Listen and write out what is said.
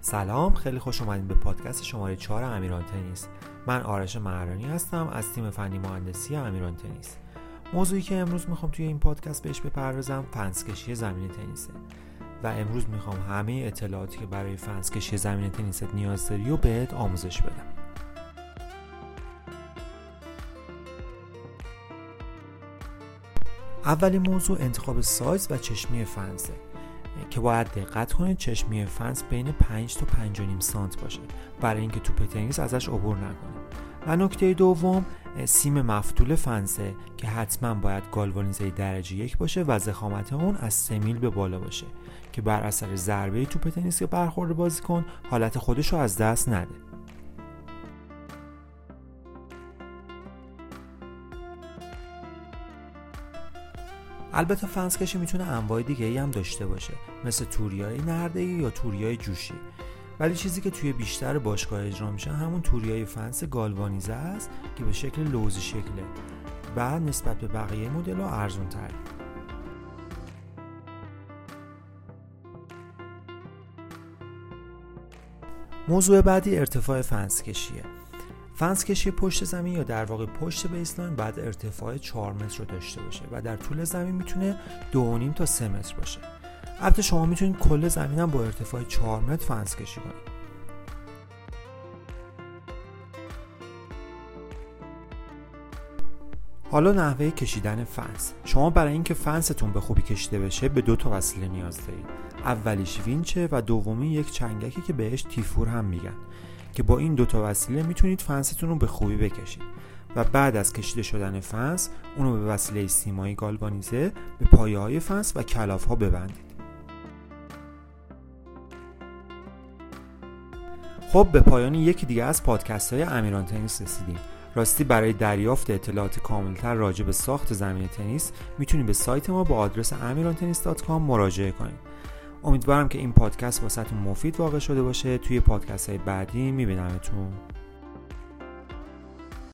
سلام خیلی خوش اومدین به پادکست شماره 4 امیران تنیس. من آرش مهرانی هستم از تیم فنی مهندسی امیران تنیس. موضوعی که امروز می‌خوام توی این پادکست بهش بپردازم فنسکشی زمین تنیسه. و امروز می‌خوام همه اطلاعاتی که برای فنسکشی زمین تنیست نیاز داری و بهت آموزش بدم. اولین موضوع انتخاب سایز و چشمی فنسه که باید دقت کنید چشمی فنس بین 5 تا 5.5 سانت باشه. برای اینکه توپ تنیس ازش عبور نکنه. و نکته دوم سیم مفتول فنسه که حتما باید گالوانیزه درجه یک باشه و زخامت اون از 3 میل به بالا باشه که بر اثر ضربه توپ تنیس که برخورد بازیکن حالت خودش رو از دست نده. البته فنس کشی می‌تونه انواع دیگه ای هم داشته باشه مثل توریای نرده یا توری‌های جوشی. ولی چیزی که توی بیشتر باشگاه اجرا میشه همون توریای فنس گالوانیزه است که به شکل لوزی شکله و نسبت به بقیه مدل ها ارزون تر موضوع بعدی ارتفاع فنس کشیه. فنس کشی پشت زمین یا در واقع پشت baseline باید ارتفاع 4 متر رو داشته باشه و در طول زمین می‌تونه 2.5 تا 3 متر باشه. البته شما می‌تونید کل زمین هم با ارتفاع 4 متر فنس کشی کنید. حالا نحوه کشیدن فنس. شما برای اینکه فنستون به خوبی کشیده بشه به دو تا وسیله نیاز دارید. اولیش وینچه و دومی یک چنگکی که بهش تیفور هم میگن. که با این دوتا وسیله می‌تونید فنستون رو به خوبی بکشید. و بعد از کشیده شدن فنس اونو به وسیله سیمایی گالوانیزه به پایه های فنس و کلاف ها ببندید. خب به پایان یکی دیگه از پادکست های امیران تنیس رسیدیم. راستی برای دریافت اطلاعات کاملتر راجع به ساخت زمین تنیس می‌تونید به سایت ما با آدرس amirantennis.com مراجعه کنید. امیدوارم که این پادکست واسهتون مفید واقع شده باشه. توی پادکست های بعدی میبینمتون.